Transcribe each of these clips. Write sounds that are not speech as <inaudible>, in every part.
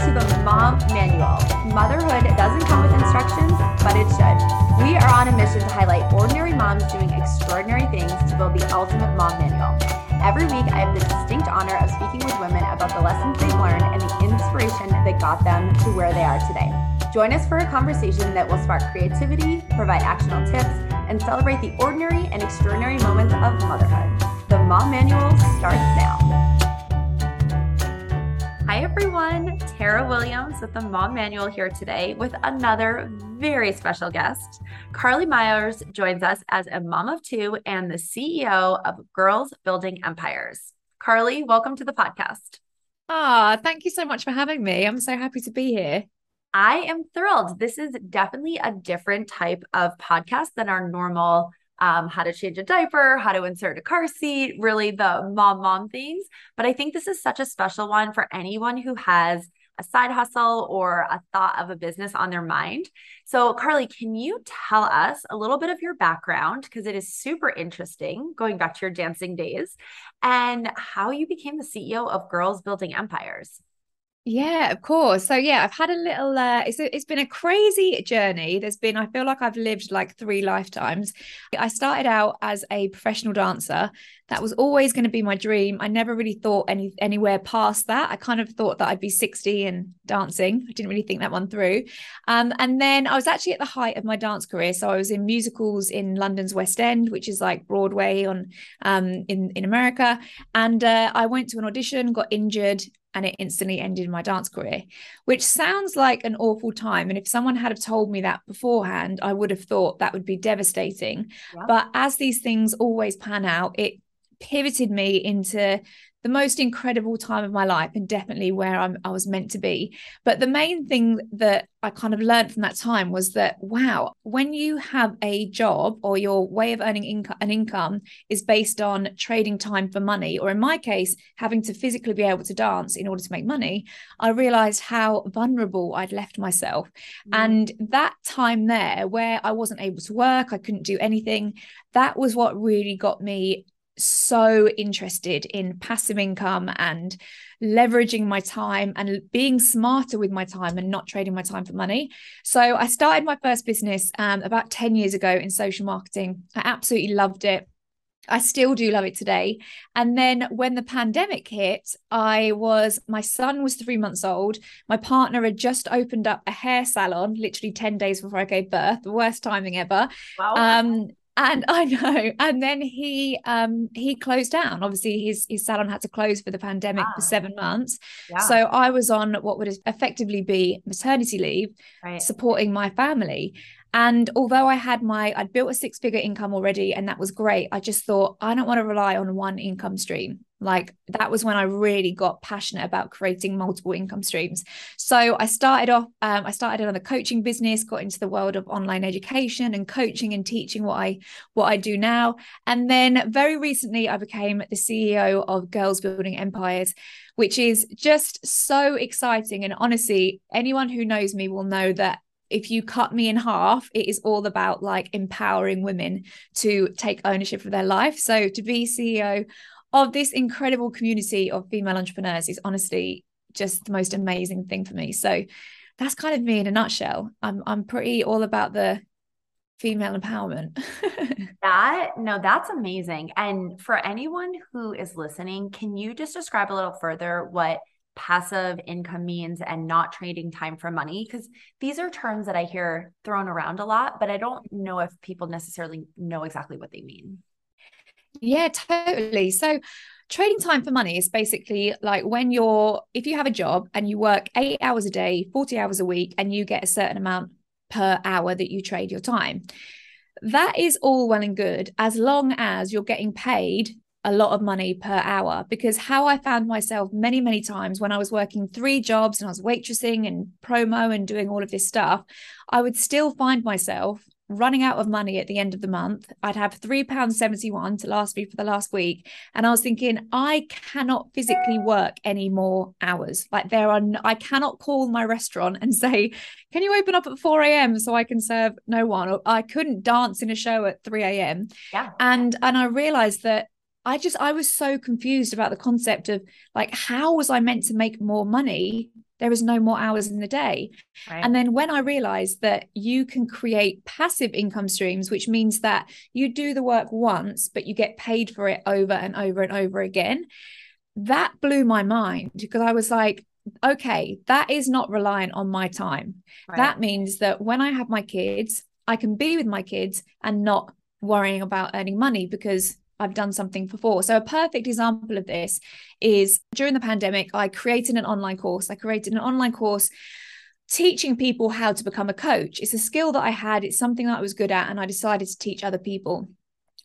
to the Mom Manual. Motherhood doesn't come with instructions, but it should. We are on a mission to highlight ordinary moms doing extraordinary things to build the ultimate mom manual. Every week, I have the distinct honor of speaking with women about the lessons they've learned and the inspiration that got them to where they are today. Join us for a conversation that will spark creativity, provide actionable tips, and celebrate the ordinary and extraordinary moments of motherhood. The Mom Manual starts now. Hi, everyone. Tara Williams with the Mom Manual here today with another very special guest. Carly Meyers joins us as a mom of two and the CEO of Girls Building Empires. Carly, welcome to the podcast. Ah, oh, thank you so much for having me. I'm so happy to be here. I am thrilled. This is definitely a different type of podcast than our normal um, how to change a diaper, how to insert a car seat, really the mom mom things. But I think this is such a special one for anyone who has a side hustle or a thought of a business on their mind. So, Carly, can you tell us a little bit of your background? Because it is super interesting going back to your dancing days and how you became the CEO of Girls Building Empires. Yeah, of course. So yeah, I've had a little uh it's a, it's been a crazy journey. There's been I feel like I've lived like three lifetimes. I started out as a professional dancer. That was always going to be my dream. I never really thought any anywhere past that. I kind of thought that I'd be 60 and dancing. I didn't really think that one through. Um and then I was actually at the height of my dance career. So I was in musicals in London's West End, which is like Broadway on um in in America, and uh, I went to an audition, got injured, and it instantly ended my dance career, which sounds like an awful time. And if someone had have told me that beforehand, I would have thought that would be devastating. Yeah. But as these things always pan out, it pivoted me into the most incredible time of my life and definitely where I'm, I was meant to be. But the main thing that I kind of learned from that time was that, wow, when you have a job or your way of earning income, an income is based on trading time for money, or in my case, having to physically be able to dance in order to make money, I realized how vulnerable I'd left myself. Mm. And that time there where I wasn't able to work, I couldn't do anything, that was what really got me so interested in passive income and leveraging my time and being smarter with my time and not trading my time for money. So I started my first business um, about 10 years ago in social marketing. I absolutely loved it. I still do love it today. And then when the pandemic hit, I was, my son was three months old. My partner had just opened up a hair salon literally 10 days before I gave birth, the worst timing ever. Wow. Um, and <laughs> I know. And then he um he closed down. Obviously, his his salon had to close for the pandemic for seven months. Yeah. So I was on what would effectively be maternity leave, right. supporting my family. And although I had my, I'd built a six figure income already, and that was great, I just thought, I don't want to rely on one income stream. Like that was when I really got passionate about creating multiple income streams. So I started off, um, I started another coaching business, got into the world of online education and coaching and teaching what I what I do now. And then very recently, I became the CEO of Girls Building Empires, which is just so exciting. And honestly, anyone who knows me will know that if you cut me in half, it is all about like empowering women to take ownership of their life. So to be CEO of this incredible community of female entrepreneurs is honestly just the most amazing thing for me. So that's kind of me in a nutshell. I'm I'm pretty all about the female empowerment. <laughs> that no, that's amazing. And for anyone who is listening, can you just describe a little further what passive income means and not trading time for money because these are terms that I hear thrown around a lot, but I don't know if people necessarily know exactly what they mean. Yeah, totally. So trading time for money is basically like when you're if you have a job and you work 8 hours a day, 40 hours a week and you get a certain amount per hour that you trade your time. That is all well and good as long as you're getting paid a lot of money per hour because how I found myself many, many times when I was working three jobs and I was waitressing and promo and doing all of this stuff, I would still find myself running out of money at the end of the month. I'd have £3.71 to last me for the last week. And I was thinking, I cannot physically work any more hours. Like there are, I cannot call my restaurant and <laughs> say, can you open up at 4 a.m. so I can serve no one? Or I couldn't dance in a show at 3 a.m. Yeah. And, and I realized that I just I was so confused about the concept of like how was I meant to make more money there is no more hours in the day. Right. And then when I realized that you can create passive income streams, which means that you do the work once, but you get paid for it over and over and over again, that blew my mind because I was like, okay, that is not reliant on my time. Right. That means that when I have my kids, I can be with my kids and not worrying about earning money because I've done something before. So, a perfect example of this is during the pandemic, I created an online course. I created an online course teaching people how to become a coach. It's a skill that I had, it's something that I was good at, and I decided to teach other people.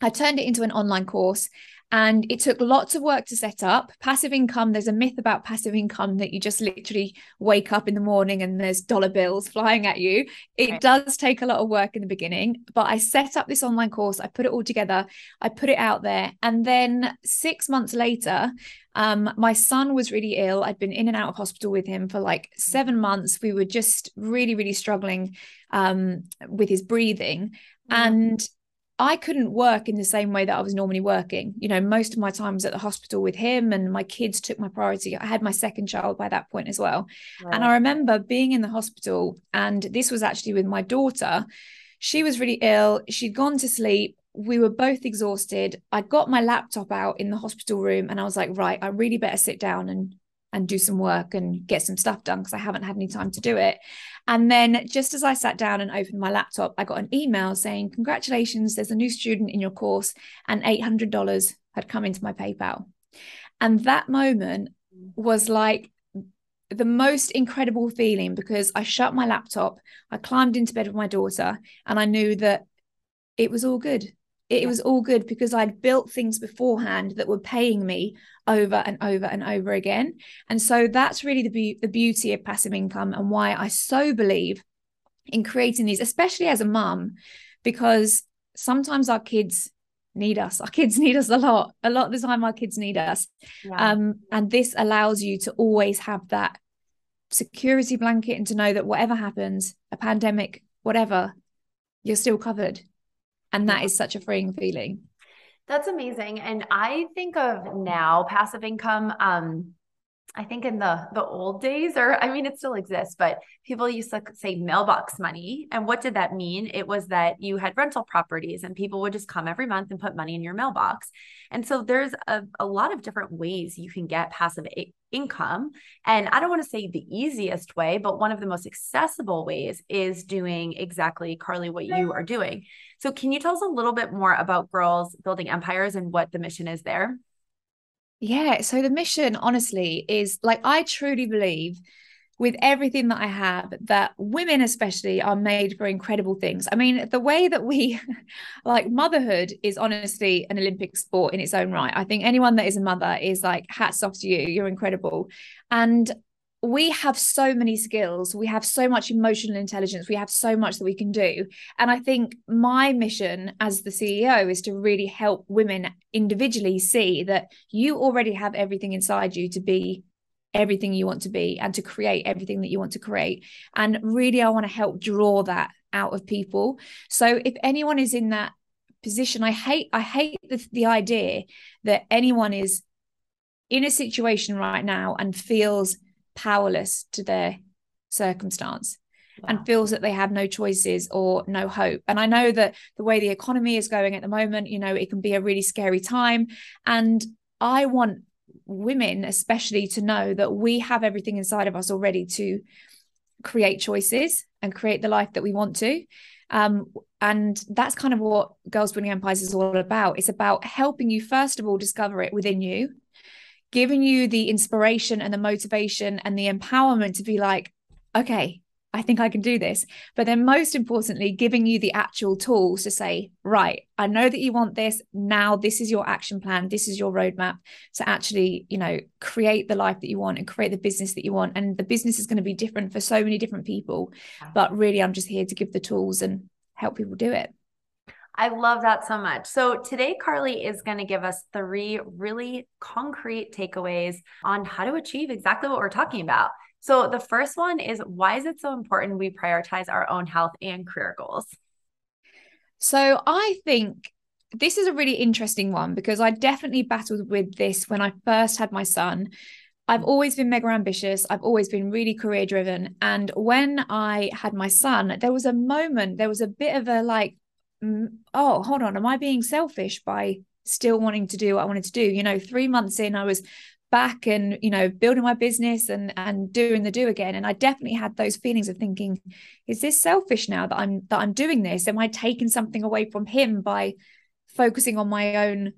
I turned it into an online course and it took lots of work to set up. Passive income, there's a myth about passive income that you just literally wake up in the morning and there's dollar bills <laughs> flying at you. It right. does take a lot of work in the beginning, but I set up this online course, I put it all together, I put it out there. And then six months later, um, my son was really ill. I'd been in and out of hospital with him for like seven months. We were just really, really struggling um, with his breathing. Mm-hmm. And I couldn't work in the same way that I was normally working. You know, most of my time was at the hospital with him, and my kids took my priority. I had my second child by that point as well. And I remember being in the hospital, and this was actually with my daughter. She was really ill. She'd gone to sleep. We were both exhausted. I got my laptop out in the hospital room, and I was like, right, I really better sit down and and do some work and get some stuff done because I haven't had any time to do it. And then just as I sat down and opened my laptop, I got an email saying, Congratulations, there's a new student in your course, and $800 had come into my PayPal. And that moment was like the most incredible feeling because I shut my laptop, I climbed into bed with my daughter, and I knew that it was all good it yeah. was all good because I'd built things beforehand that were paying me over and over and over again. And so that's really the, be- the beauty of passive income and why I so believe in creating these, especially as a mum, because sometimes our kids need us. Our kids <laughs> need us a lot. A lot of the time, our kids need us. Yeah. Um, and this allows you to always have that security blanket and to know that whatever happens, a pandemic, whatever, you're still covered and that is such a freeing feeling. That's amazing. And I think of now passive income. Um, I think in the the old days, or I mean, it still exists, but people used to say mailbox money. And what did that mean? It was that you had rental properties, and people would just come every month and put money in your mailbox. And so there's a, a lot of different ways you can get passive I- income. And I don't want to say the easiest way, but one of the most accessible ways is doing exactly, Carly, what you are doing. So, can you tell us a little bit more about Girls Building Empires and what the mission is there? Yeah. So the mission, honestly, is like I truly believe with everything that I have that women, especially, are made for incredible things. I mean, the way that we <laughs> like motherhood is honestly an Olympic sport in its own right. I think anyone that is a mother is like, hats off to you. You're incredible. And we have so many skills. We have so much emotional intelligence. We have so much that we can do. And i think my mission as the ceo is to really help women individually see that you already have everything inside you to be everything you want to be and to create everything that you want to create. And really i want to help draw that out of people. So if anyone is in that position i hate i hate the, the idea that anyone is in a situation right now and feels powerless to their circumstance wow. and feels that they have no choices or no hope. And I know that the way the economy is going at the moment, you know, it can be a really scary time. And I want women, especially, to know that we have everything inside of us already to create choices and create the life that we want to. Um, and that's kind of what Girls Building Empires is all about. It's about helping you, first of all, discover it within you giving you the inspiration and the motivation and the empowerment to be like, okay, I think I can do this. But then, most importantly, giving you the actual tools to say, right, I know that you want this. Now, this is your action plan. This is your roadmap to actually, you know, create the life that you want and create the business that you want. And the business is going to be different for so many different people. But really, I'm just here to give the tools and help people do it. I love that so much. So, today, Carly is going to give us three really concrete takeaways on how to achieve exactly what we're talking about. So, the first one is why is it so important we prioritize our own health and career goals? So, I think this is a really interesting one because I definitely battled with this when I first had my son. I've always been mega ambitious. I've always been really career driven. And when I had my son, there was a moment, there was a bit of a like, Mm, oh, hold on, am I being selfish by still wanting to do what I wanted to do? You know, three months in, I was back and you know building my business and and doing the do again and i definitely had those feelings of thinking is this selfish now that i'm that i'm doing this am i taking something away from him by focusing on my own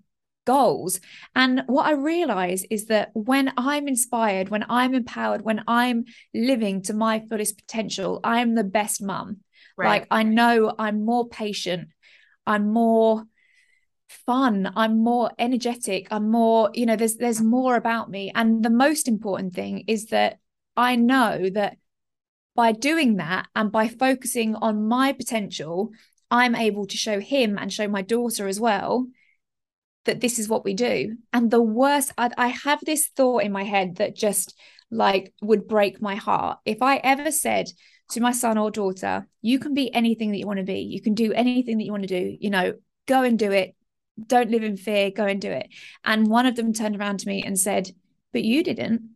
goals. And what I realize is that when I'm inspired, when I'm empowered, when I'm living to my fullest potential, I am the best mum. Right. Like I know I'm more patient, I'm more fun, I'm more energetic, I'm more, you know, there's there's more about me. And the most important thing is that I know that by doing that and by focusing on my potential, I'm able to show him and show my daughter as well that this is what we do. And the worst, I, I have this thought in my head that just like would break my heart. If I ever said to my son or daughter, you can be anything that you want to be, you can do anything that you want to do, you know, go and do it. Don't live in fear, go and do it. And one of them turned around to me and said, But you didn't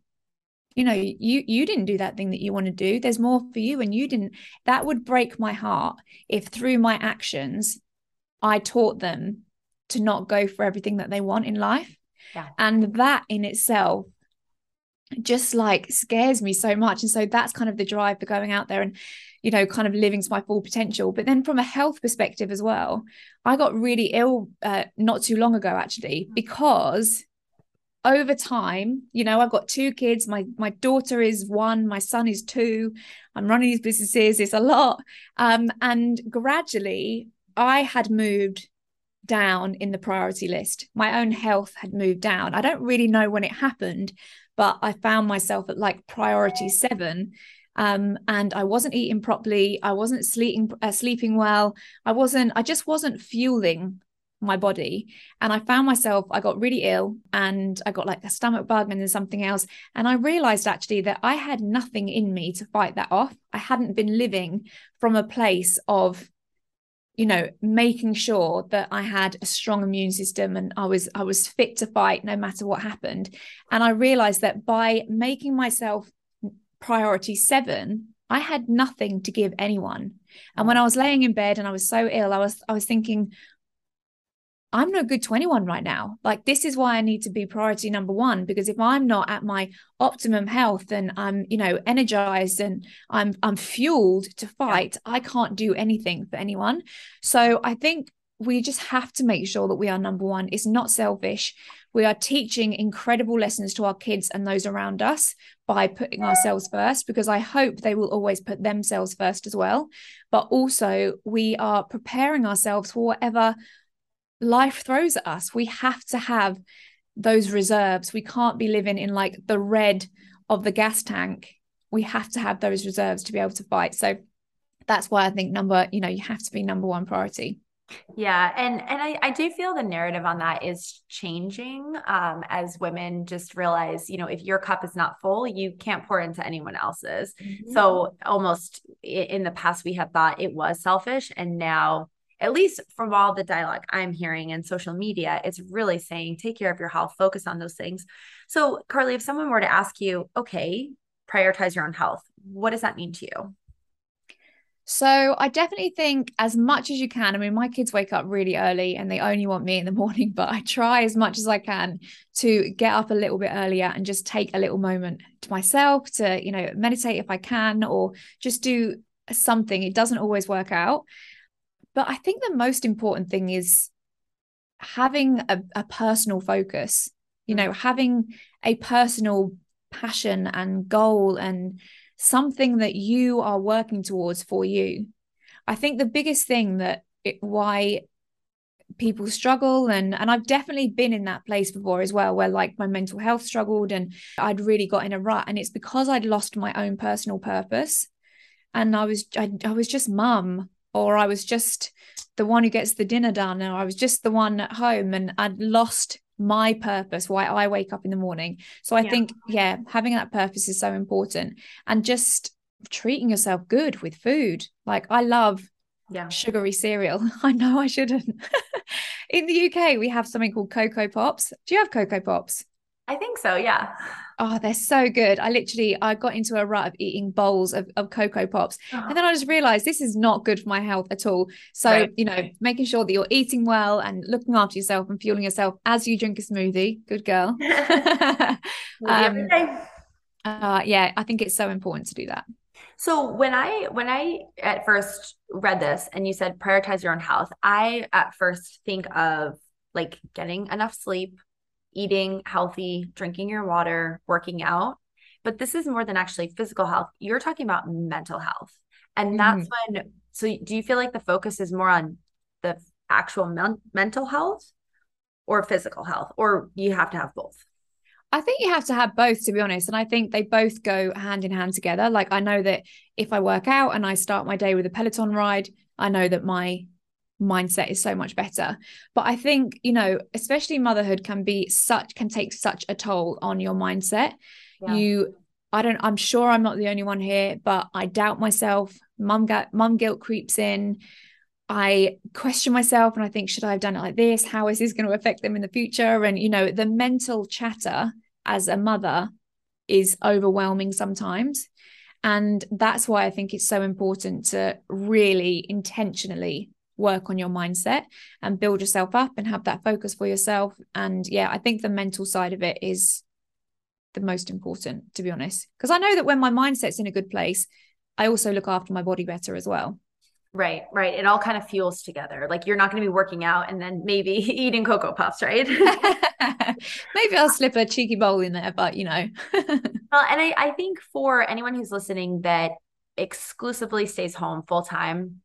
you know you you didn't do that thing that you want to do there's more for you and you didn't that would break my heart if through my actions i taught them to not go for everything that they want in life. Yeah. And that in itself just like scares me so much. And so that's kind of the drive for going out there and, you know, kind of living to my full potential. But then from a health perspective as well, I got really ill uh, not too long ago, actually, because over time you know i've got two kids my my daughter is one my son is two i'm running these businesses it's a lot um, and gradually i had moved down in the priority list. My own health had moved down. I don't really know when it happened, but I found myself at like priority seven. Um, and I wasn't eating properly. I wasn't sleeping uh, sleeping well. I wasn't. I just wasn't fueling my body. And I found myself. I got really ill, and I got like a stomach bug and then something else. And I realized actually that I had nothing in me to fight that off. I hadn't been living from a place of you know making sure that i had a strong immune system and i was i was fit to fight no matter what happened. And i realized that by making myself priority 7 i had nothing to give anyone. And when i was laying in bed and i was so ill i was i was thinking I'm no good 21 right now. Like, this is why I need to be priority number one. Because if I'm not at my optimum health and I'm, you know, energized and I'm I'm fueled to fight, I can't do anything for anyone. So I think we just have to make sure that we are number one. It's not selfish. We are teaching incredible lessons to our kids and those around us by putting ourselves first, because I hope they will always put themselves first as well. But also, we are preparing ourselves for whatever life throws at us. We have to have those reserves. We can't be living in like the red of the gas tank. We have to have those reserves to be able to fight. So that's why I think number, you know, you have to be number one priority. Yeah, and and I, I do feel the narrative on that is changing um, as women just realize, you know, if your cup is not full, you can't pour into anyone else's. Mm-hmm. So almost in the past, we have thought it was selfish, and now at least from all the dialogue I'm hearing in social media, it's really saying take care of your health, focus on those things. So, Carly, if someone were to ask you, okay, prioritize your own health, what does that mean to you? So I definitely think as much as you can. I mean, my kids wake up really early and they only want me in the <laughs> morning, but I try as much as I can to get up a little bit earlier and just take a little moment to myself to, you know, meditate if I can or just do something. It doesn't always work out. But I think the most important thing is having a, a personal focus, you know, having a personal passion and goal and something that you are working towards for you. I think the biggest thing that it, why people struggle and and I've definitely been in that place before as well where like my mental health struggled and I'd really got in a rut and it's because I'd lost my own personal purpose and I was I, I was just mum or I was just the one who gets the dinner done, or I was just the one at home and I'd lost my purpose, why I wake up in the morning. So I yeah. think, yeah, having that purpose is so important and just treating yourself good with food. Like I love yeah. sugary cereal. <laughs> I know I shouldn't. <laughs> in the UK, we have something called Cocoa Pops. Do you have Cocoa Pops? I think so, yeah. Oh, they're so good. I literally I got into a rut of eating bowls of, of cocoa pops. Oh. And then I just realized this is not good for my health at all. So, right. you know, making sure that you're eating well and looking after yourself and fueling yourself as you drink a smoothie. Good girl. <laughs> <laughs> um, uh, yeah, I think it's so important to do that. So when I when I at first read this and you said prioritize your own health, I at first think of like getting enough sleep, eating healthy, drinking your water, working out. But this is more than actually physical health. You're talking about mental health. And that's mm-hmm. when, so do you feel like the focus is more on the actual men- mental health or physical health, or you have to have both? I think you have to have both, to be honest. And I think they both go hand in hand together. Like, I know that if I work out and I start my day with a Peloton ride, I know that my mindset is so much better. But i think you know especially motherhood can be such can take such a toll on your mindset. Yeah. you i don't i'm sure i'm not the only one here but i doubt myself. Mum got mum guilt creeps in. I question myself and i think should i have done it like this? How is this going to affect them in the future? And you know the mental chatter as a mother is overwhelming sometimes. And that's why I think it's so important to really intentionally work on your mindset and build yourself up and have that focus for yourself. And yeah, I think the mental side of it is the most important, to be honest. Because I know that when my mindset's in a good place, I also look after my body better as well. Right, right. It all kind of fuels together. Like you're not going to be working out and then maybe <laughs> eating Cocoa Puffs, right? <laughs> maybe I'll slip a cheeky bowl in there, but you know. <laughs> well, and I, I think for anyone who's listening that exclusively stays home full time,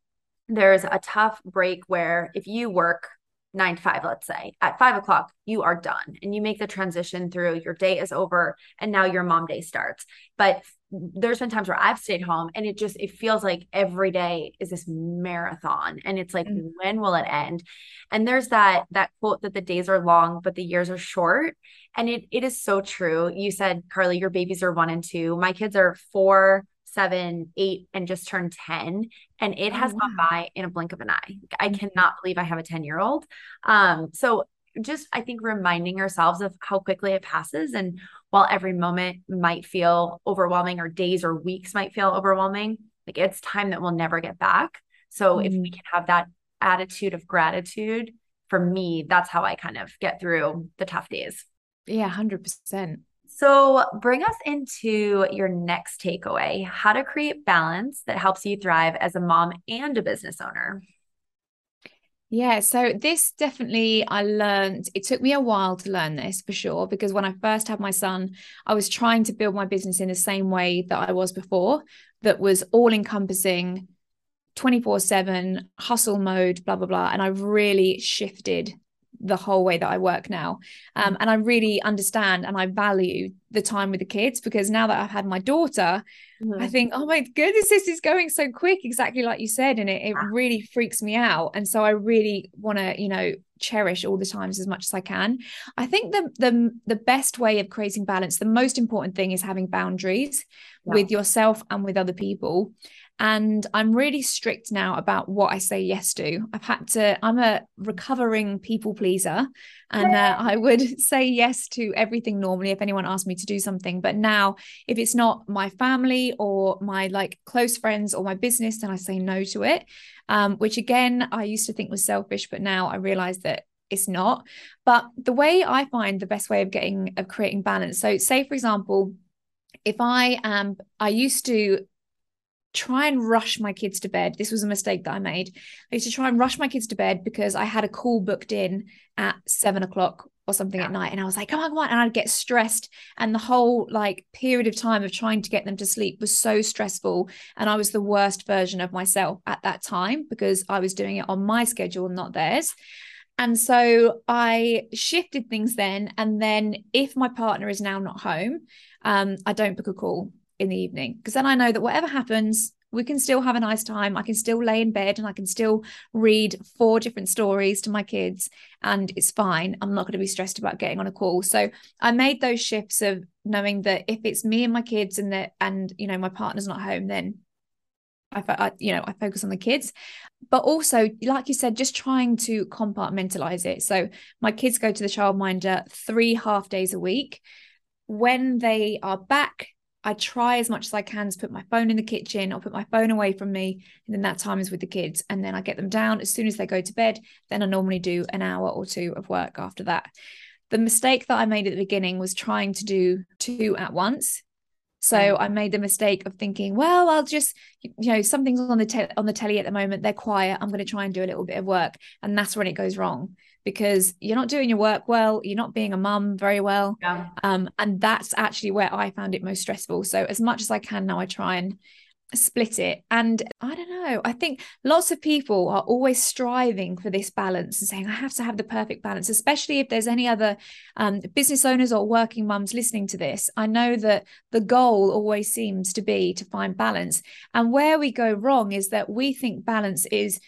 there's a tough break where if you work nine to five, let's say, at five o'clock, you are done and you make the transition through your day is over and now your mom day starts. But there's been times where I've stayed home and it just it feels like every day is this marathon and it's like mm-hmm. when will it end and there's that that quote that the days are long but the years are short and it it is so true you said Carly your babies are 1 and 2 my kids are 4 seven, eight, and just turned 10. And it has oh, wow. gone by in a blink of an eye. I mm-hmm. cannot believe I have a 10 year old. Um, so just I think reminding ourselves of how quickly it passes. And while every moment might feel overwhelming, or days or weeks might feel overwhelming, like it's time that we'll never get back. So mm-hmm. if we mm-hmm. can have that attitude of gratitude, for me, that's how I kind of get through the tough days. Yeah, 100%. So, bring us into your next takeaway how to create balance that helps you thrive as a mom and a business owner. Yeah, so this definitely I learned. It took me a while to learn this for sure, because when I first had my son, I was trying to build my business in the same way that I was before, that was all encompassing 24 7 hustle mode, blah, blah, blah. And I've really shifted the whole way that I work now. Um, and I really understand and I value the time with the kids because now that I've had my daughter, mm-hmm. I think, oh my goodness, this is going so quick, exactly like you said. And it, it really freaks me out. And so I really want to, you know, cherish all the times as much as I can. I think the the the best way of creating balance, the most important thing is having boundaries yeah. with yourself and with other people. And I'm really strict now about what I say yes to. I've had to, I'm a recovering people pleaser, and uh, <laughs> I would say yes to everything normally if anyone asked me to do something. But now, if it's not my family or my like close friends or my business, then I say no to it. Um, which again, I used to think was selfish, but now I realize that it's not. But the way I find the best way of getting, of creating balance. So, say, for example, if I am, I used to try and rush my kids to bed. This was a mistake that I made. I used to try and rush my kids to bed because I had a call booked in at seven o'clock or something yeah. at night. And I was like, come on, come on. And I'd get stressed. And the whole like period of time of trying to get them to sleep was so stressful. And I was the worst version of myself at that time because I was doing it on my schedule, not theirs. And so I shifted things then. And then if my partner is now not home, um, I don't book a call in the evening because then I know that whatever happens, we can still have a nice time. I can still lay in bed and I can still read four different stories to my kids and it's fine. I'm not going to be stressed about getting on a call. So I made those shifts of knowing that if it's me and my kids and that and you know my partner's not home then I, I, you know I focus on the kids but also like you said just trying to compartmentalize it so my kids go to the childminder three half days a week when they are back, I try as much as I can to put my phone in the kitchen or put my phone away from me. And then that time is with the kids. And then I get them down as soon as they go to bed. Then I normally do an hour or two of work after that. The mistake that I made at the beginning was trying to do two at once. So mm. I made the mistake of thinking, well, I'll just, you know, something's on the te- on the telly at the moment. They're quiet. I'm going to try and do a little bit of work, and that's when it goes wrong because you're not doing your work well. You're not being a mum very well, yeah. um, and that's actually where I found it most stressful. So as much as I can now, I try and split it. And I don't know, I think lots of people are always striving for this balance and saying, I have to have the perfect balance, especially if there's any other um, business owners or working mums listening to this. I know that the goal always seems to be to find balance. And where we go wrong is that we think balance is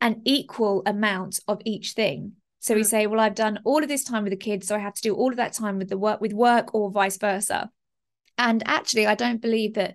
an equal amount of each thing. So we mm. say, well, I've done all of this time with the kids, so I have to do all of that time with the work with work or vice versa. And actually, I don't believe that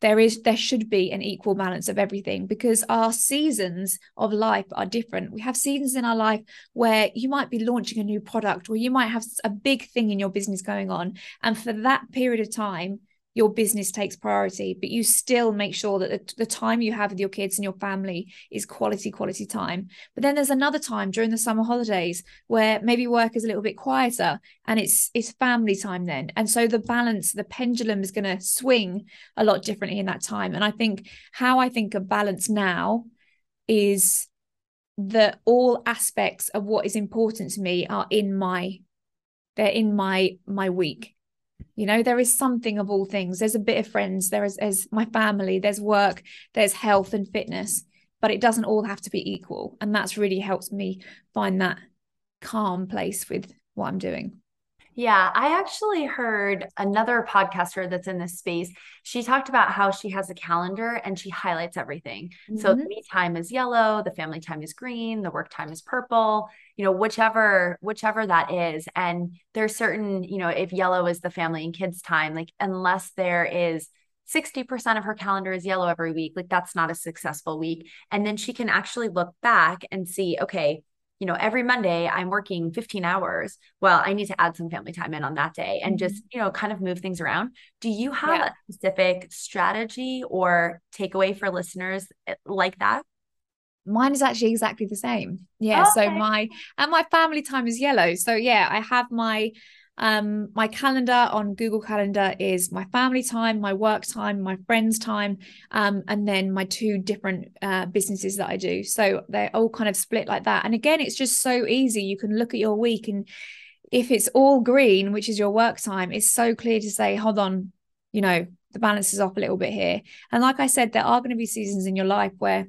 there is there should be an equal balance of everything because our seasons of life are different we have seasons in our life where you might be launching a new product or you might have a big thing in your business going on and for that period of time your business takes priority, but you still make sure that the, the, time you have with your kids and your family is quality, quality time. But then there's another time during the summer holidays where maybe work is a little bit quieter and it's it's family time then. And so the balance, the pendulum is going to swing a lot differently in that time. And I think how I think of balance now is that all aspects of what is important to me are in my they're in my my week you know there is something of all things. There's a bit of friends there is there's my family there's work there's health and fitness but it doesn't all have to be equal. And that's really helps me find that calm place with what i'm doing yeah, I actually heard another podcaster that's in this space. She talked about how she has a calendar and she highlights everything. Mm-hmm. So the me time is yellow, the family time is green, the work time is purple, you know, whichever whichever that is. And there's certain, you know, if yellow is the family and kids time, like unless there is 60% of her calendar is yellow every week, like that's not a successful week. And then she can actually look back and see, okay, you know, every Monday I'm working 15 hours. Well, I need to add some family time in on that day and just, mm-hmm. you know, kind of move things around. Do you have yeah. a specific strategy or takeaway for listeners eh, like that? Mine is actually exactly the same. Yeah. Okay. So my and my family time is yellow. So yeah, I have my um, my calendar on Google Calendar is my family time, my work time, my friends' time, um, and then my two different uh, businesses that I do. So they're all kind of split like that. And again, it's just so easy. You can look at your week, and if it's all green, which is your work time, it's so clear to say, hold on, you know, the balance is off a little bit here. And like I said, there are going to be seasons in your life where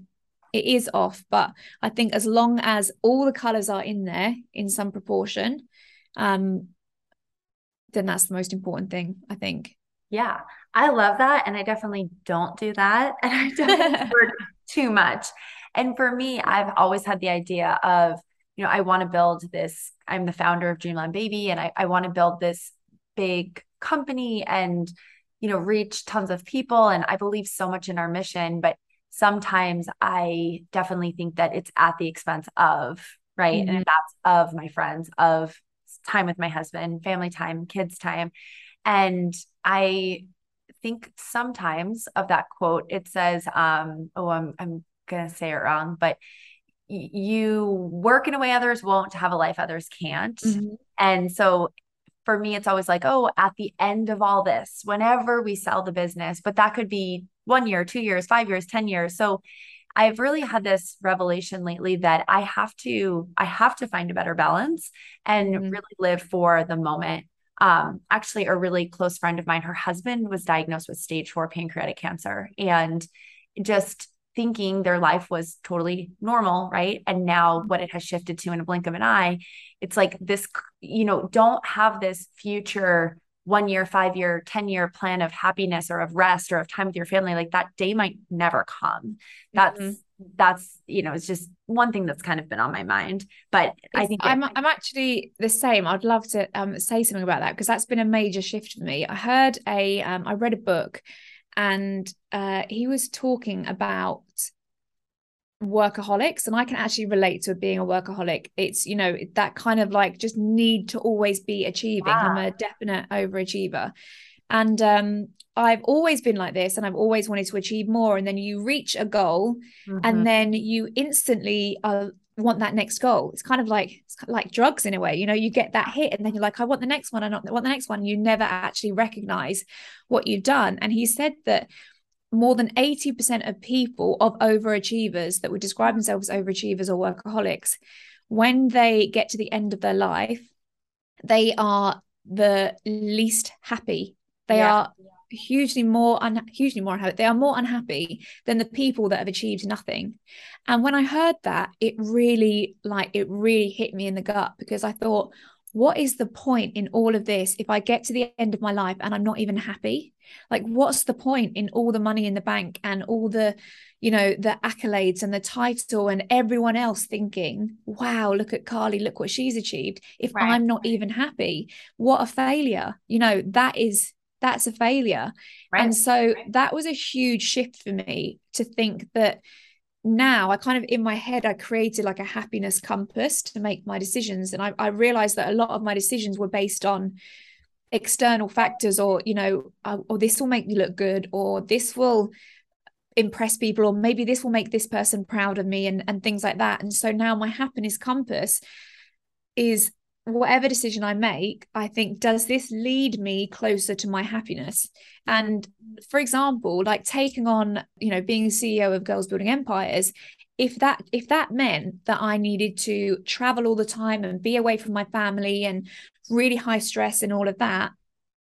it is off but i think as long as all the colors are in there in some proportion um then that's the most important thing, I think. Yeah, I love that. And I definitely don't do that. <laughs> And I don't <laughs> work too much. And for me, I've always had the idea of, you know, I want to build this. I'm the founder of Dreamland Baby, and I, I want to build this big company and, you know, reach tons of people. And I believe so much in our mission. But sometimes I definitely think that it's at the expense of, right? Mm-hmm. And that's of my friends, of time with my husband, family time, kids time. And I think sometimes of that quote, it says, um, oh, I'm, I'm going to say it wrong, but you work in a way others won't to have a life others can't. Mm-hmm. And so for me, it's always like, oh, at the end of all this, whenever we sell the business, but that could be one year, two years, five years, 10 years. So I've really had this revelation lately that I have to I have to find a better balance and mm-hmm. really live for the moment. Um, actually, a really close friend of mine, her husband was diagnosed with stage four pancreatic cancer, and just thinking their life was totally normal, right? And now what it has shifted to in a blink of an eye, it's like this, you know, don't have this future one year, five year, 10 year plan of happiness or of rest or of time with your family, like that day might never come. That's, mm-hmm. that's, you know, it's just one thing that's kind of been on my mind. But I think I'm, I'm actually the same. I'd love to um, say something about that because that's been a major shift for me. I heard a, um, I read a book and uh, he was talking about workaholics and I can actually relate to being a workaholic. It's, you know, that kind of like just need to always be achieving. Wow. I'm a definite overachiever. And um, I've always been like this and I've always wanted to achieve more. And then you reach a goal mm-hmm. and then you instantly uh, want that next goal. It's kind of like it's kind of like drugs in a way. You know, you get that hit and then you're like, I want the next one. I want the next one. You never actually recognize what you've done. And he said that more than 80% of people of overachievers that would describe themselves as overachievers or workaholics, when they get to the end of their life, they are the least happy. They yeah. are hugely more un- hugely more unhappy. They are more unhappy than the people that have achieved nothing. And when I heard that, it really like it really hit me in the gut because I thought, what is the point in all of this if I get to the end of my life and I'm not even happy? Like, what's the point in all the money in the bank and all the, you know, the accolades and the title and everyone else thinking, wow, look at Carly, look what she's achieved. If right. I'm not even happy, what a failure. You know, that is, that's a failure. Right. And so that was a huge shift for me to think that now I kind of in my head I created like a happiness compass to make my decisions and I, I realized that a lot of my decisions were based on external factors or you know uh, or this will make me look good or this will impress people or maybe this will make this person proud of me and and things like that. And so now my happiness compass is whatever decision I make, I think, does this lead me closer to my happiness? And for example, like taking on, you know, being CEO of Girls Building Empires, if that if that meant that I needed to travel all the time and be away from my family and really high stress and all of that,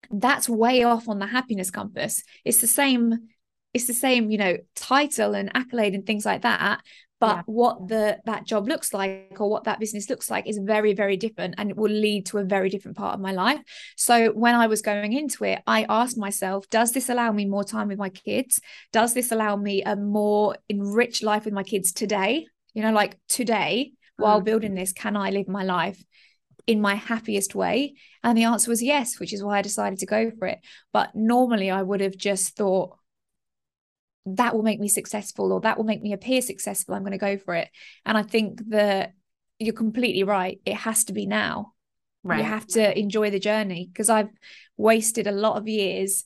that's way off on the happiness compass. It's the same it's the same, you know, title and accolade and things like that, but yeah. what the that job looks like or what that business looks like is very very different and it will lead to a very different part of my life. So when i was going into it i asked myself does this allow me more time with my kids? Does this allow me a more enriched life with my kids today? You know like today mm. while building this can i live my life in my happiest way? And the answer was yes which is why i decided to go for it. But normally i would have just thought that will make me successful or that will make me appear successful i'm going to go for it and i think that you're completely right it has to be now right you have to enjoy the journey because i've wasted a lot of years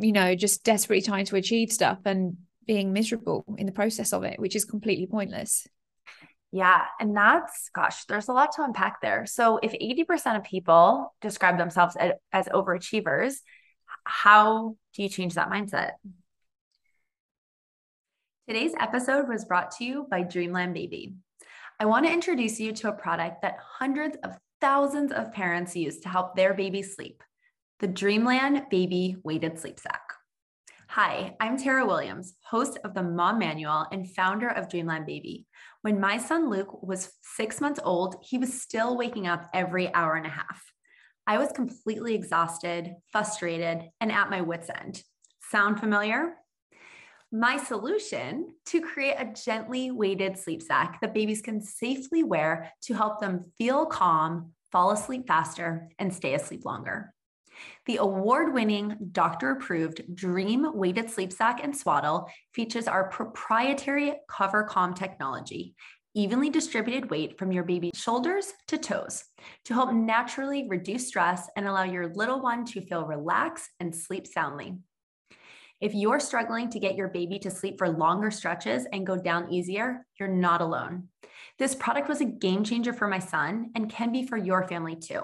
you know just desperately trying to achieve stuff and being miserable in the process of it which is completely pointless yeah. And that's, gosh, there's a lot to unpack there. So, if 80% of people describe themselves as, as, overachievers, how do you change that mindset? Today's episode was brought to you by Dreamland Baby. I want to introduce you to a product that hundreds of thousands of parents use to help their baby sleep the Dreamland Baby Weighted Sleep Sack. Hi, I'm Tara Williams, host of the Mom Manual and founder of Dreamland Baby. When my son Luke was six months old, he was still waking up every hour and a half. I was completely exhausted, frustrated, and at my wits' end. Sound familiar? My solution to create a gently weighted sleep sack that babies can safely wear to help them feel calm, fall asleep faster, and stay asleep longer. The award winning, doctor approved Dream Weighted Sleep Sack and Swaddle features our proprietary Cover Calm technology, evenly distributed weight from your baby's shoulders to toes to help naturally reduce stress and allow your little one to feel relaxed and sleep soundly. If you're struggling to get your baby to sleep for longer stretches and go down easier, you're not alone. This product was a game changer for my son and can be for your family too.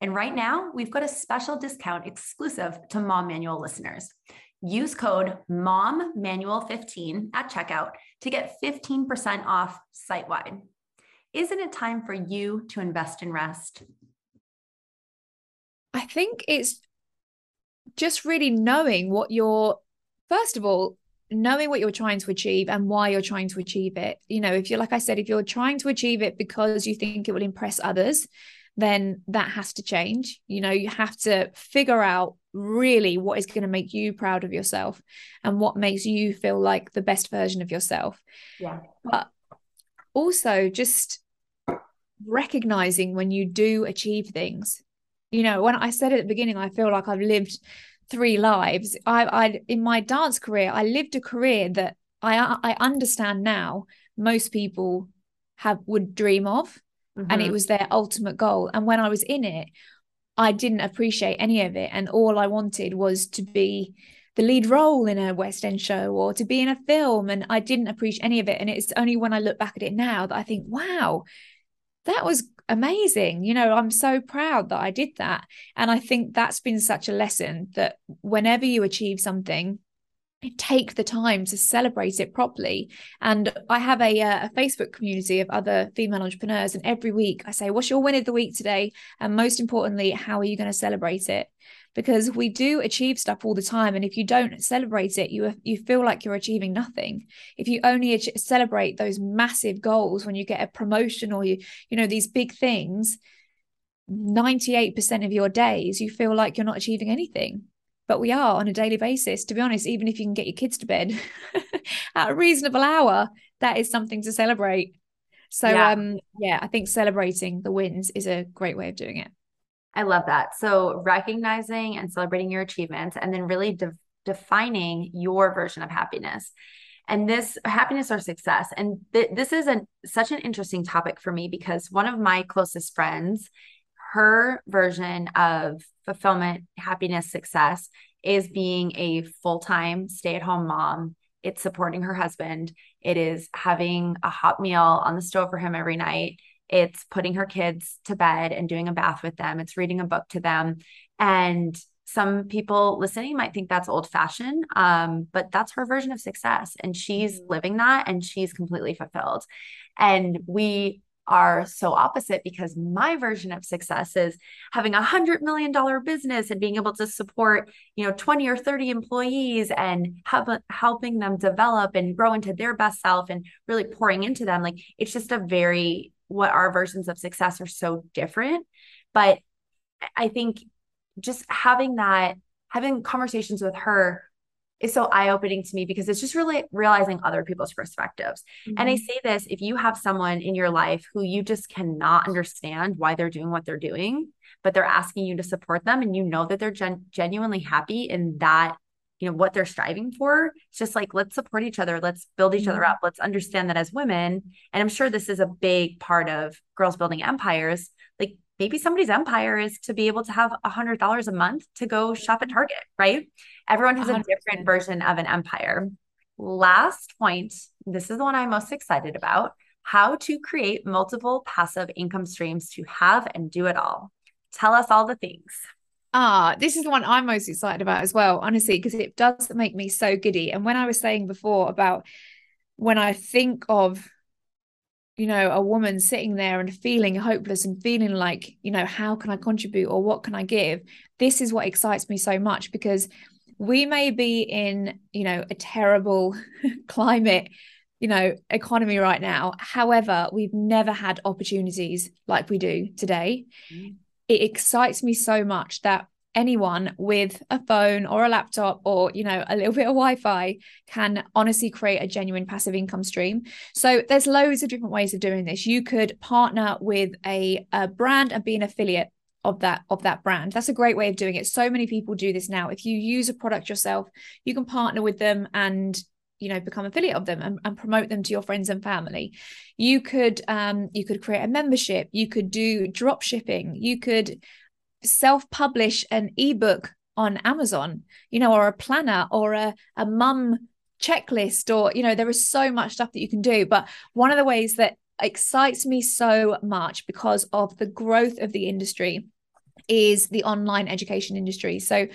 And right now, we've got a special discount exclusive to Mom Manual listeners. Use code MOMMANUAL15 at checkout to get 15% off site wide. Isn't it time for you to invest in rest? I think it's just really knowing what your first of all, knowing what you're trying to achieve and why you're trying to achieve it. You know, if you're, like I said, if you're trying to achieve it because you think it will impress others, then that has to change. You know, you have to figure out really what is going to make you proud of yourself and what makes you feel like the best version of yourself. Yeah. But also just recognizing when you do achieve things. You know, when I said at the beginning, I feel like I've lived three lives. I, I in my dance career, I lived a career that I I understand now most people have would dream of mm-hmm. and it mm-hmm. was their ultimate goal and when I was in it I didn't appreciate any of it and all I wanted was to be the lead role in a West End show or to be in a film and I didn't appreciate any of it and it's only when I look back at it now that I think wow that was amazing. You know, I'm so proud that I did that. And I think that's been such a lesson that whenever you achieve something, take the time to celebrate it properly. And I have a, uh, a Facebook community of other female entrepreneurs. And every week I say, What's your win of the week today? And most importantly, how are you going to celebrate it? Because we do achieve stuff all the time and if you don't celebrate it you you feel like you're achieving nothing. If you only celebrate those massive goals when you get a promotion or you you know these big things 98% of your days you feel like you're not achieving anything. But we are on a daily basis to be honest even if you can get your kids to bed <laughs> at a reasonable hour that is something to celebrate. So yeah. um yeah i think celebrating the wins is a great way of doing it I love that. So recognizing and celebrating your achievements and then really de- defining your version of happiness. And this happiness or success. And th- this is a, such an interesting topic for me because one of my closest friends, her version of fulfillment, happiness, success is being a full time stay at home mom. It's supporting her husband. It is having a hot meal on the stove for him every night it's putting her kids to bed and doing a bath with them, it's reading a book to them. And some people listening might think that's old fashioned, um, but that's her version of success. And she's mm-hmm. living that and she's completely fulfilled. And we are so opposite because my version of success is having a hundred million dollar business and being able to support you know 20 or 30 employees and have, helping them develop and grow into their best self and really pouring into them like it's just a very what our versions of success are so different. But I think just having that, having conversations with her is so eye opening to me because it's just really realizing other people's perspectives. Mm-hmm. And I mm-hmm. say this if you have someone in your life who you just cannot understand why they're doing what they're doing, but they're asking you to support them and you know that they're gen- genuinely happy in that you know what they're striving for. It's just like let's support each other. Let's build each mm-hmm. other up. Let's understand that as women and i'm sure this is a big part of girls building empires like maybe somebody's empire is to be able to have a hundred dollars a month to go shop at target right? Everyone has 100%. a different version of an empire. Last point this is the one i'm most excited about how to create multiple passive income streams to have and do it all. Tell us all the things Ah, this is the one I'm most excited about as well, honestly, because it does make me so giddy. And when I was saying before about when I think of, you know, a woman sitting there and feeling hopeless and feeling like, you know, how can I contribute or what can I give? This is what excites me so much because we may be in, you know, a terrible <laughs> climate you know economy right now however we've never had opportunities like we do today mm it excites me so much that anyone with a phone or a laptop or you know a little <laughs> bit of wi-fi can honestly create a genuine passive income stream. So there's loads of different ways of doing this. You could partner with a, a brand and be an affiliate of that of that brand. That's a great way of doing it. So many people do this now. If you use a product yourself you can partner with them and you know become affiliate of them and, and, promote them to your friends and family. You could um you could create a membership. You could do drop shipping. You could self-publish an ebook on amazon you know or a planner or a, a mum checklist or you know there is so much stuff that you can do. But one of the ways that excites me so much because of the growth of the industry is the online education industry. So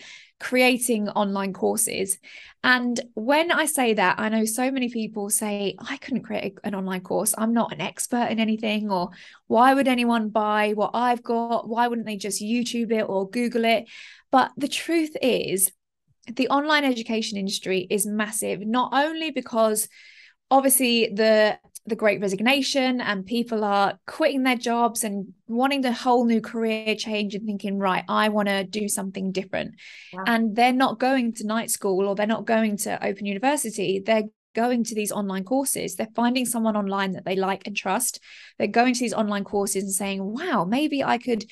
creating online courses. And when I say that, I know so many people say, I couldn't create an online course. I'm not an expert in anything. Or why would anyone buy what I've got? Why wouldn't they just YouTube it or Google it? But the truth is, the online education industry is massive, not only because obviously the the great resignation and people are quitting their jobs and wanting the whole new career change and thinking right i want to do something different. Wow. and they're not going to night school or they're not going to open university. They're going to these online courses. They're finding someone online that they like and trust. They're going to these online courses and saying wow maybe i could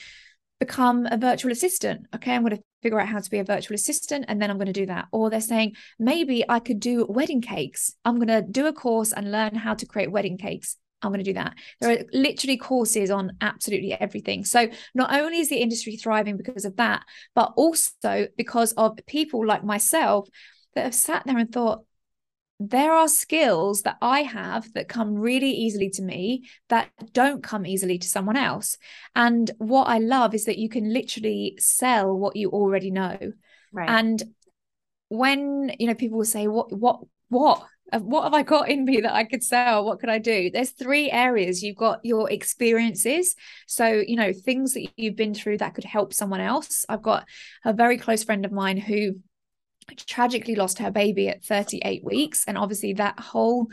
become a virtual assistant. Okay i'm going to figure out how to be a virtual assistant and then I'm going to do that. Or they're saying, maybe I could do wedding cakes. I'm going to do a course and learn how to create wedding cakes. I'm going to do that. There are literally courses on absolutely everything. So not only is the industry thriving because of that, but also because of people like myself that have sat there and thought, there are skills that I have that come really easily to me that don't come easily to someone else. And what I love is that you can literally sell what you already know. Right. And when, you know, people will say, what, what, what? What have I got in me that I could sell? What could I do? There's three areas. You've got your experiences. So, you know, things that you've been through that could help someone else. I've got a very close friend of mine who tragically lost her baby at 38 weeks. And obviously that whole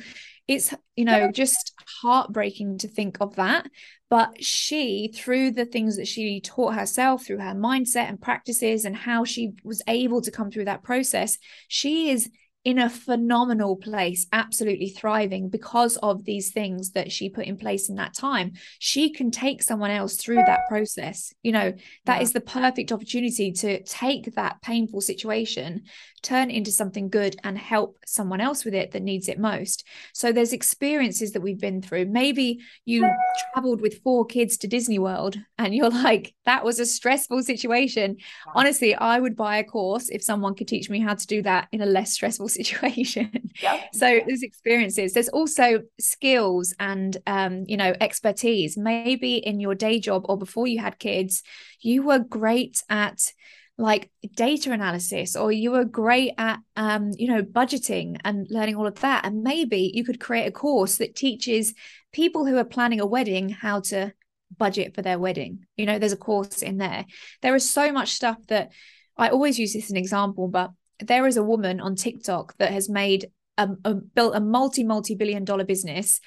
it's you know just heartbreaking to think of that. But she through the things that she taught herself through her mindset and practices and how she was able to come through that process she is in a phenomenal place, absolutely thriving because of these things that she put in place in that time. She can take someone else through that process. You know, that yeah. is the perfect opportunity to take that painful situation, turn into something good and help someone else with it that needs it most. So there's experiences that we've been through. Maybe you traveled with four kids to Disney World and you're <laughs> like, that was a stressful situation. Honestly, I would buy a course if someone could teach me how to do that in a less <laughs> stressful situation. Yep. so there's experiences. There's also skills and um, you know, expertise. Maybe in your day job or before you had kids, you were great at like data analysis or you were great at um, you know budgeting and learning all of that. And maybe you could create a course that teaches people who are planning a wedding how to budget for their wedding. You know there's a course in there. There is so much stuff that i always use this as an example but there is a woman on tiktok that has made a, a built a multi multi billion dollar business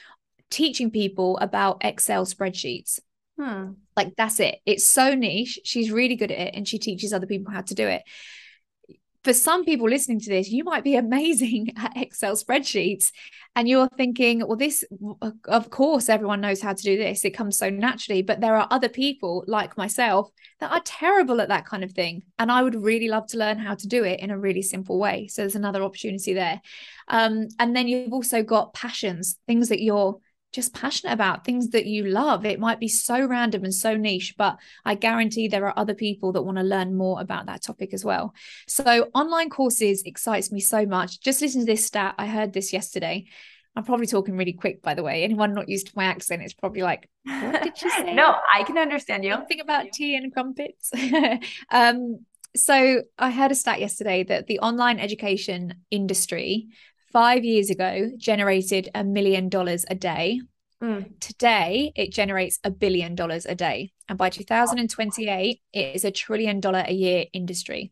teaching people about excel spreadsheets Hmm. Like that's it. It's so niche. She's really good at it and she teaches other people how to do it. For some people listening to this, you might be <laughs> amazing at Excel spreadsheets and you're thinking, well, this, of course, everyone knows how to do this. It comes so naturally. But there are other people like myself that are terrible at that kind of thing. And I would really love to learn how to do it in a really simple way. So there's another opportunity there. Um, and then you've also got passions, things that you're just passionate about things that you love. It might be so random and so niche, but I guarantee there are other people that want to learn more about that topic as well. So, online courses excites me so much. Just listen to this stat. I heard this yesterday. I'm probably talking really quick, by the way. Anyone not used to my accent is probably like, what did you <laughs> say? no, I can understand you. Something about tea and crumpets. <laughs> um, so I heard a stat yesterday that the online education industry five years ago generated a million dollars a day. Mm. Today, it generates a billion dollars a day. And by 2028, it is a trillion dollar a year industry.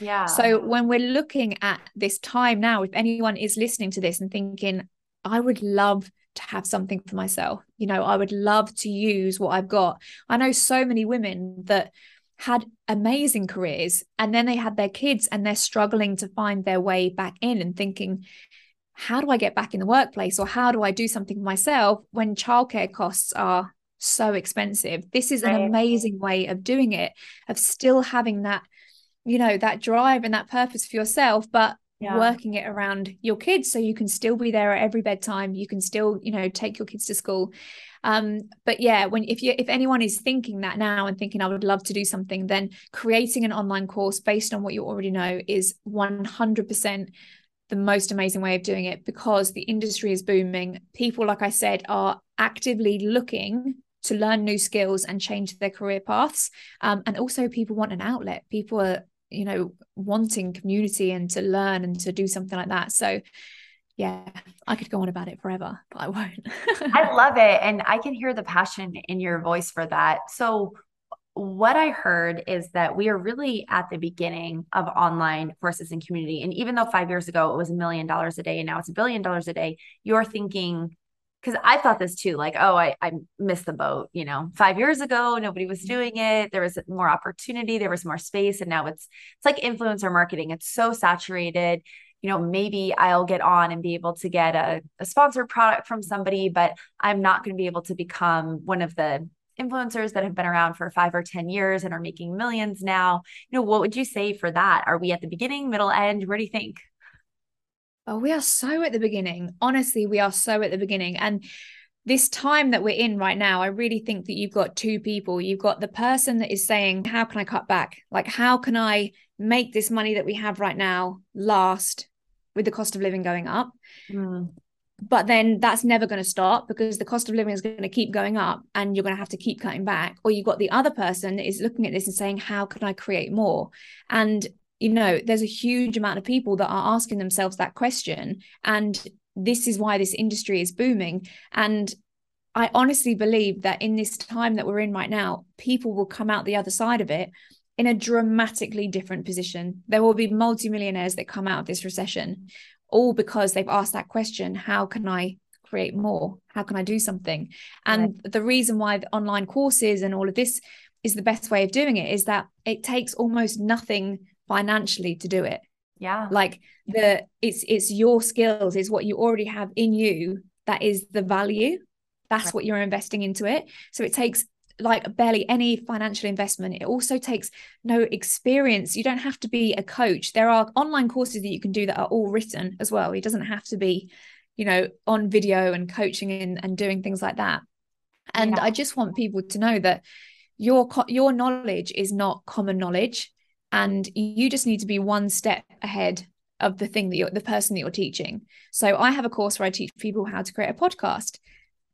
Yeah. So when we're looking at this time now, if anyone is listening to this and thinking, I would love to have something for myself, you know, I would love to use what I've got. I know so many women that had amazing careers and then they had their kids and they're struggling to find their way back in and thinking how do I get back in the workplace or how do I do something myself when childcare costs are so expensive? This is an amazing way of doing it, of still having that, you know, that drive and that purpose for yourself, but yeah. working it around your kids so you can still be there at every bedtime you can still you know take your kids to school um but yeah when if you if anyone is thinking that now and thinking i would love to do something then creating an online course based on what you already know is 100% the most amazing way of doing it because the industry is booming. People, like I said, are actively looking to learn new skills and change their career paths. Um, and also, people want an outlet. People are, you know, wanting community and to learn and to do something like that. So, yeah, I could go on about it forever, but I won't. <laughs> I love it. And I can hear the passion in your voice for that. So, what I heard is that we are really at the beginning of online courses and community. And even though five years ago it was a million dollars a day and now it's a billion dollars a day, you're thinking, because I thought this too, like, oh, I, I missed the boat. You know, five years ago, nobody was mm-hmm. doing it. There was more opportunity, there was more space. And now it's it's like influencer marketing. It's so saturated. You know, maybe I'll get on and be able to get a, a sponsored product from somebody, but I'm not going to be able to become one of the influencers that have been around for five or 10 years and are making millions now. You know, what would you say for that? Are we at the beginning, middle, end? Where do you think? Oh, we are so at the beginning. Honestly, we are so at the beginning. And this time that we're in right now, I really think that you've got two people. You've got the person that is saying, How can I cut back? Like, how can I make this money that we have right now last with the cost of living going up? Mm. But then that's never going to stop because the cost of living is going to keep going up and you're going to have to keep cutting back. Or you've got the other person that is looking at this and saying, How can I create more? And you know, there's a huge amount of people that are asking themselves that question. And this is why this industry is booming. And I honestly believe that in this time that we're in right now, people will come out the other side of it in a dramatically different position. There will be multimillionaires that come out of this recession, all because they've asked that question how can I create more? How can I do something? And right. the reason why the online courses and all of this is the best way of doing it is that it takes almost nothing financially to do it yeah like the it's it's your skills is what you already have in you that is the value that's right. what you're investing into it so it takes like barely any financial investment. It also takes no experience. You don't have to be a coach. There are online courses that you can do that are all written as well. It doesn't have to be you know on video and coaching and, and doing things like that. And yeah. i just want people to know that your your knowledge is not common knowledge and you just need to be one step ahead of the thing that you're the person that you're teaching. So i have a course where i teach people how to create a podcast.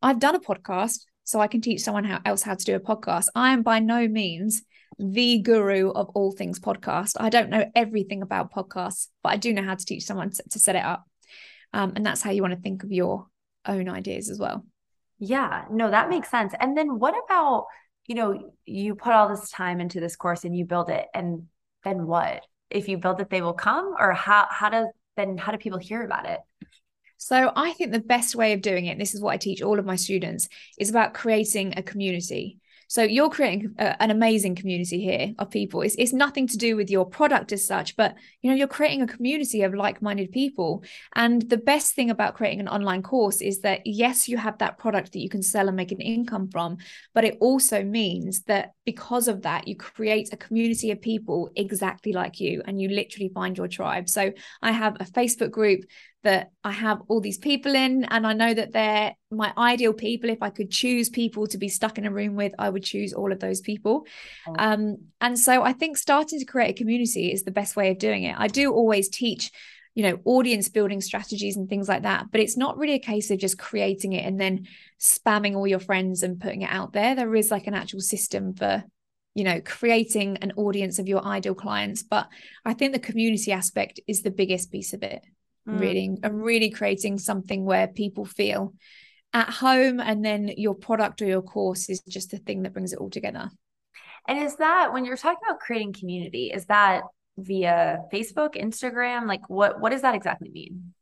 I've done a podcast so i can teach someone how, else how to do a podcast. I am by no means the guru of all things podcast. I don't know everything about podcasts but i do know how to teach someone to, to set it up. Um, and that's how you want to think of your own ideas as well. Yeah no that makes sense. And then what about you know you put all this time into this course and you build it and then what? If you build it, they will come, or how how does then how do people hear about it? So I think the best way of doing it, this is what I teach all of my students, is about creating a community. So you're creating a, an amazing community here of people. It's, it's nothing to do with your product as such, but you know you're creating a community of like-minded people. And the best thing about creating an online course is that yes, you have that product that you can sell and make an income from, but it also means that because of that, you create a community of people exactly like you, and you literally find your tribe. So I have a Facebook group that I have all these people in, and I know that they're my ideal people. If I could choose people to be stuck in a room with, I would choose all of those people. Oh. Um, and so I think starting to create a community is the best way of doing it. I do always teach you know audience building strategies and things like that but it's not really a case of just creating it and then spamming all your friends and putting it out there there is like an actual system for you know creating an audience of your ideal clients but i think the community aspect is the biggest piece of it mm. really and really creating something where people feel at home and then your product or your course is just the thing that brings it all together and is that when you're talking about creating community is that via facebook instagram like what what does that exactly mean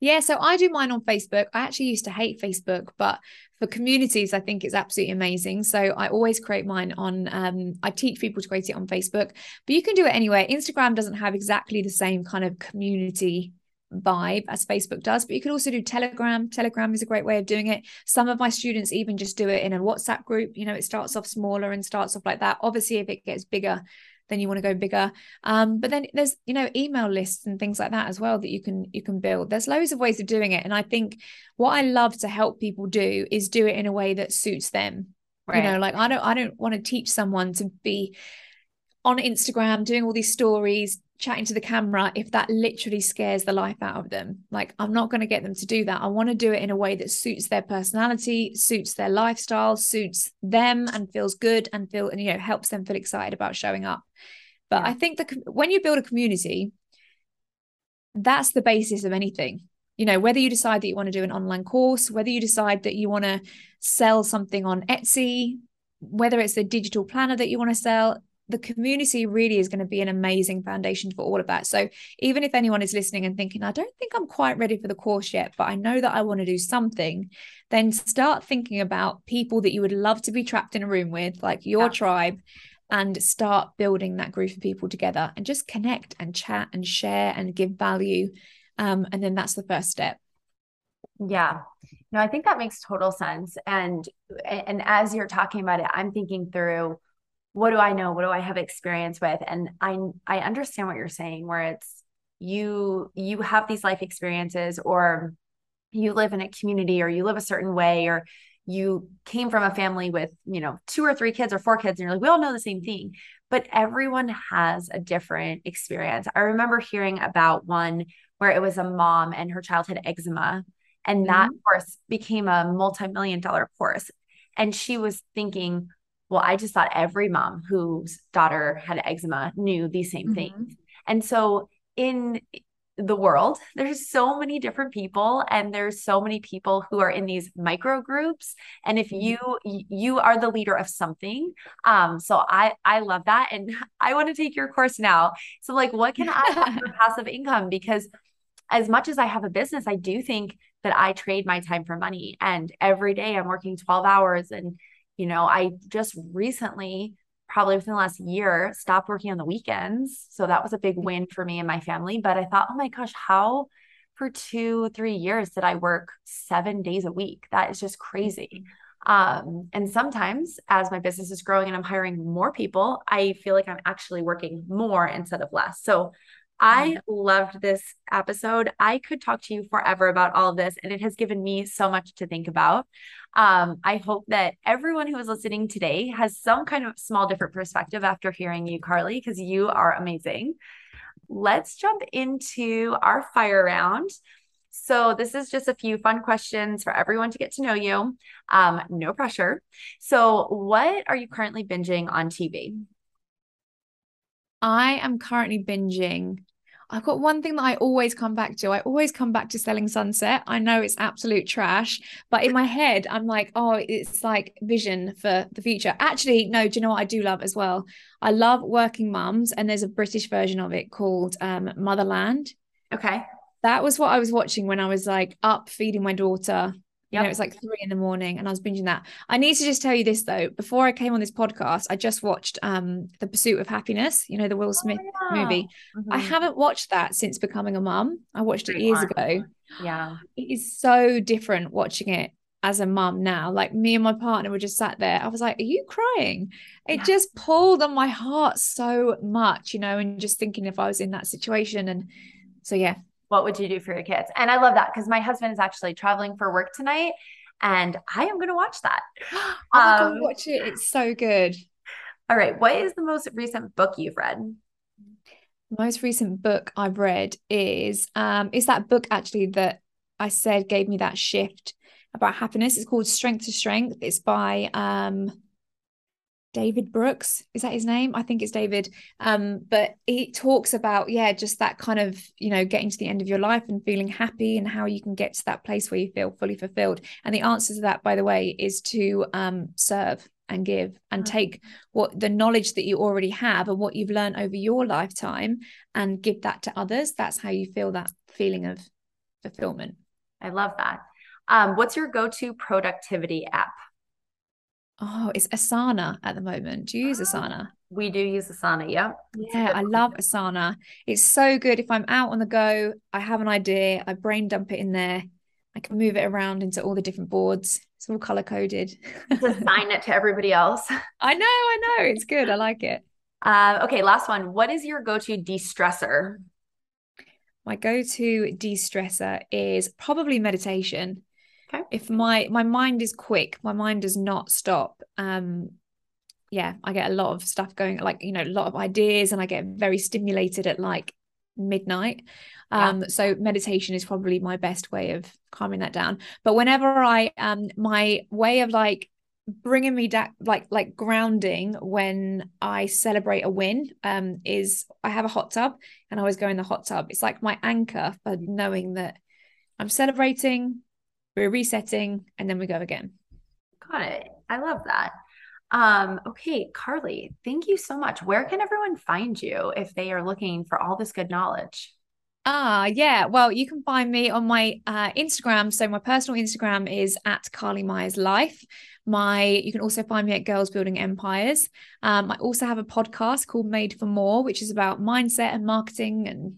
yeah, so I do mine on Facebook. I actually used to hate Facebook, but for communities, I think it's absolutely amazing. So I always create mine on, um, I teach people to create it on Facebook, but you can do it anywhere. Instagram doesn't have exactly the same kind of community vibe as Facebook does, but you can also do Telegram. Telegram is a great way of doing it. Some of my students even just do it in a WhatsApp group. You know, it starts off smaller and starts off like that. Obviously, if it gets bigger, then you want to go bigger. Um, but then there's you know email lists and things like that as well that you can you can build. There's loads of ways of doing it, and I think what I love to help people do is do it in a way that suits them. Right. You know, like I don't I don't want to teach someone to be on Instagram doing all these stories, chatting to the camera if that literally scares the life out of them. Like, I'm not going to get them to do that. I want to do it in a way that suits their personality, suits their lifestyle, suits them, and feels good and feel, and, you know, helps them feel excited about showing up. But yeah. I think that when you build a community, that's the basis of anything. You know, whether you decide that you want to do an online course, whether you decide that you want to sell something on Etsy, whether it's a digital planner that you want to sell, the community really is going to be an amazing foundation for all of that. So even if anyone is listening and thinking, I don't think I'm quite ready for the course yet, but I know that I want to do something, then start thinking about people that you would love to be trapped in a room with, like your yeah. tribe, and start building that group of people together and just connect and chat and share and give value. Um, and then that's the first step. Yeah. No, I think that makes total sense. And and as you're talking about it, I'm thinking through what do I know? What do I have experience with? And I I understand what you're saying where it's you you have these life experiences or you live in a community or you live a certain way or you came from a family with, you know, two or three kids or four kids and you're like we all know the same thing, but everyone has a different experience. I remember hearing about one where it was a mom and her child had eczema and mm-hmm. that course became a multi-million dollar course and she was thinking well, I just thought every mom whose daughter had eczema knew these same mm-hmm. things. And so in the world, there's so many different people and there's so many people who are in these micro groups. And if you mm-hmm. you are the leader of something, um, so I I love that. And <laughs> I want to take your course now. So like what can I have for <laughs> passive income? Because as much as I have a business, I do think that I trade my time for money. And every day I'm working 12 hours and you know, I just recently, probably within the last year, stopped working on the weekends. So that was a big win for me and my family. But I thought, oh my gosh, how for two, three years did I work seven days a week? That is just crazy. Mm-hmm. Um, and sometimes as my business is growing and I'm hiring more people, I feel like I'm actually working more instead of less. So I mm-hmm. loved this episode. I could talk to you forever about all of this, and it has given me so much to think about. Um, I hope that everyone who is listening today has some kind of small different perspective after hearing you, Carly, because you are amazing. Let's jump into our fire round. So, this is just a few fun questions for everyone to get to know you. Um, no pressure. So, what are you currently binging on TV? I am currently binging I've got one thing that I always come back to. I always come back to Selling Sunset. I know it's absolute trash, but in my head, I'm like, oh, it's like vision for the future. Actually, no, do you know what I do love as well? I love Working Mums, and there's a British version of it called um, Motherland. Okay. That was what I was watching when I was like up feeding my daughter Yep. You know, it's like three in the morning and I was binging that. I need to just tell you this though. Before I came on this podcast, I just watched um The Pursuit of Happiness, you know, the Will Smith oh, yeah. movie. Mm-hmm. I haven't watched that since becoming a mum. I watched it years ago. Yeah. It is so different watching it as a mum now. Like me and my partner were just sat there. I was like, Are you crying? It yeah. just pulled on my heart so much, you know, and just thinking if I was in that situation. And so yeah, what would you do for your kids? And I love that because my husband is actually traveling for work tonight and I am going to watch that. <gasps> oh, um, watch it. It's so good. All right. What is the most recent book you've read? Most recent book I've read is um is that book actually that I said gave me that shift about happiness. It's called Strength to Strength. It's by um David Brooks is that his name? I think it's David. Um but he talks about yeah just that kind of you know getting to the end of your life and feeling happy and how you can get to that place where you feel fully fulfilled. And the answer to that by the way is to um serve and give and mm-hmm. take what the knowledge that you already have and what you've learned over your lifetime and give that to others. That's how you feel that feeling of fulfillment. I love that. Um what's your go-to productivity app Oh, it's Asana at the moment. Do you use Asana? We do use Asana. Yeah. Yeah, I love Asana. It's so good. If I'm out on the go, I have an idea, I brain dump it in there. I can move it around into all the different boards. It's all color coded. assign it to everybody else. <laughs> I know, I know. It's good. I like it. Uh, okay, last one. What is your go-to de-stressor? My go-to de-stressor is probably meditation. Okay. If my my mind is quick, my mind does not stop. Um yeah, I get a lot of stuff going like, you know, a lot of ideas and I get very stimulated at like midnight. Um yeah. so meditation is probably my best way of calming that down. But whenever I um my way of like bringing me down like like grounding when i celebrate a win um is i have a hot tub and i always go in the hot tub it's like my anchor for knowing that i'm celebrating we're resetting and then we go again got it i love that um okay carly thank you so much where can everyone find you if they are looking for all this good knowledge Ah, yeah. Well, you can find me on my uh, Instagram. So my personal Instagram is at Carly Meyers Life. My you can also find me at Girls Building Empires. Um, I also have a podcast called Made for More, which is about mindset and marketing and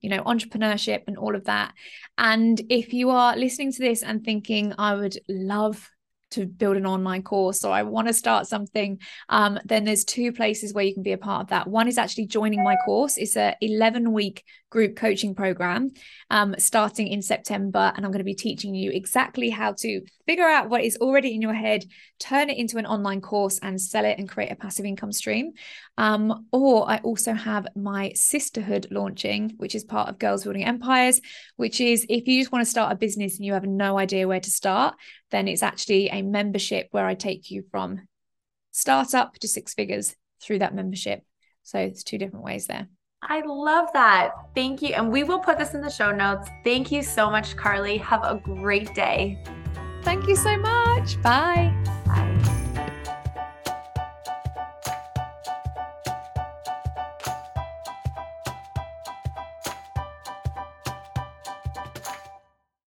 you know, entrepreneurship and all of that. And if you are listening to this and thinking, I would love to build an online course or I want to start something, um, then there's two places where you can be a part of that. One is actually joining my course. It's a 11 week group coaching program um, starting in September. And I'm going to be teaching you exactly how to figure out what is already in your head, turn it into an online course and sell it and create a passive income stream. Um, or I also have my sisterhood launching, which is part of Girls Building Empires, which is if you just want to start a business and you have no idea where to start, then it's actually a membership where I take you from startup to six figures through that membership. So it's two different ways there. I love that. Thank you. And we will put this in the show notes. Thank you so much, Carly. Have a great day. Thank you so much. Bye.